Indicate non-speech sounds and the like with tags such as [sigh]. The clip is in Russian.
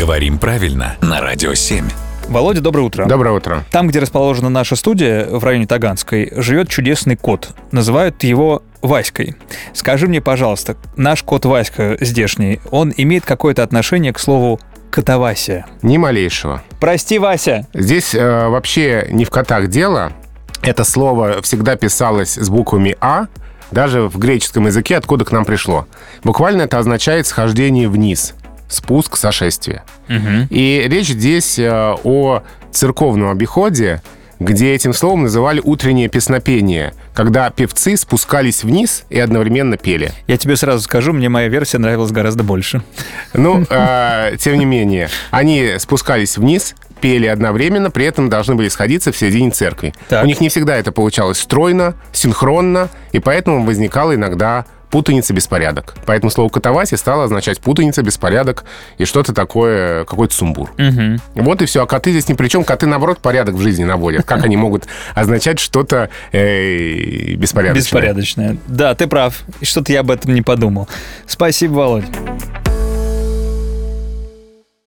Говорим правильно на Радио 7. Володя, доброе утро. Доброе утро. Там, где расположена наша студия, в районе Таганской, живет чудесный кот. Называют его Васькой. Скажи мне, пожалуйста, наш кот Васька здешний, он имеет какое-то отношение к слову Котовася. Ни малейшего. Прости, Вася. Здесь э, вообще не в котах дело. Это слово всегда писалось с буквами «а», даже в греческом языке, откуда к нам пришло. Буквально это означает схождение вниз, спуск, сошествие. И речь здесь э, о церковном обиходе, где этим словом называли утреннее песнопение, когда певцы спускались вниз и одновременно пели. Я тебе сразу скажу, мне моя версия нравилась гораздо больше. Ну, [laughs] э, тем не менее, они спускались вниз, пели одновременно, при этом должны были сходиться в середине церкви. Так. У них не всегда это получалось стройно, синхронно, и поэтому возникало иногда путаница, беспорядок. Поэтому слово «катавасия» стало означать путаница, беспорядок и что-то такое, какой-то сумбур. Вот и все. А коты здесь ни при чем. Коты, наоборот, порядок в жизни наводят. Как они могут означать что-то э, беспорядочное? Беспорядочная. Да, ты прав. И Что-то я об этом не подумал. Спасибо, Володь.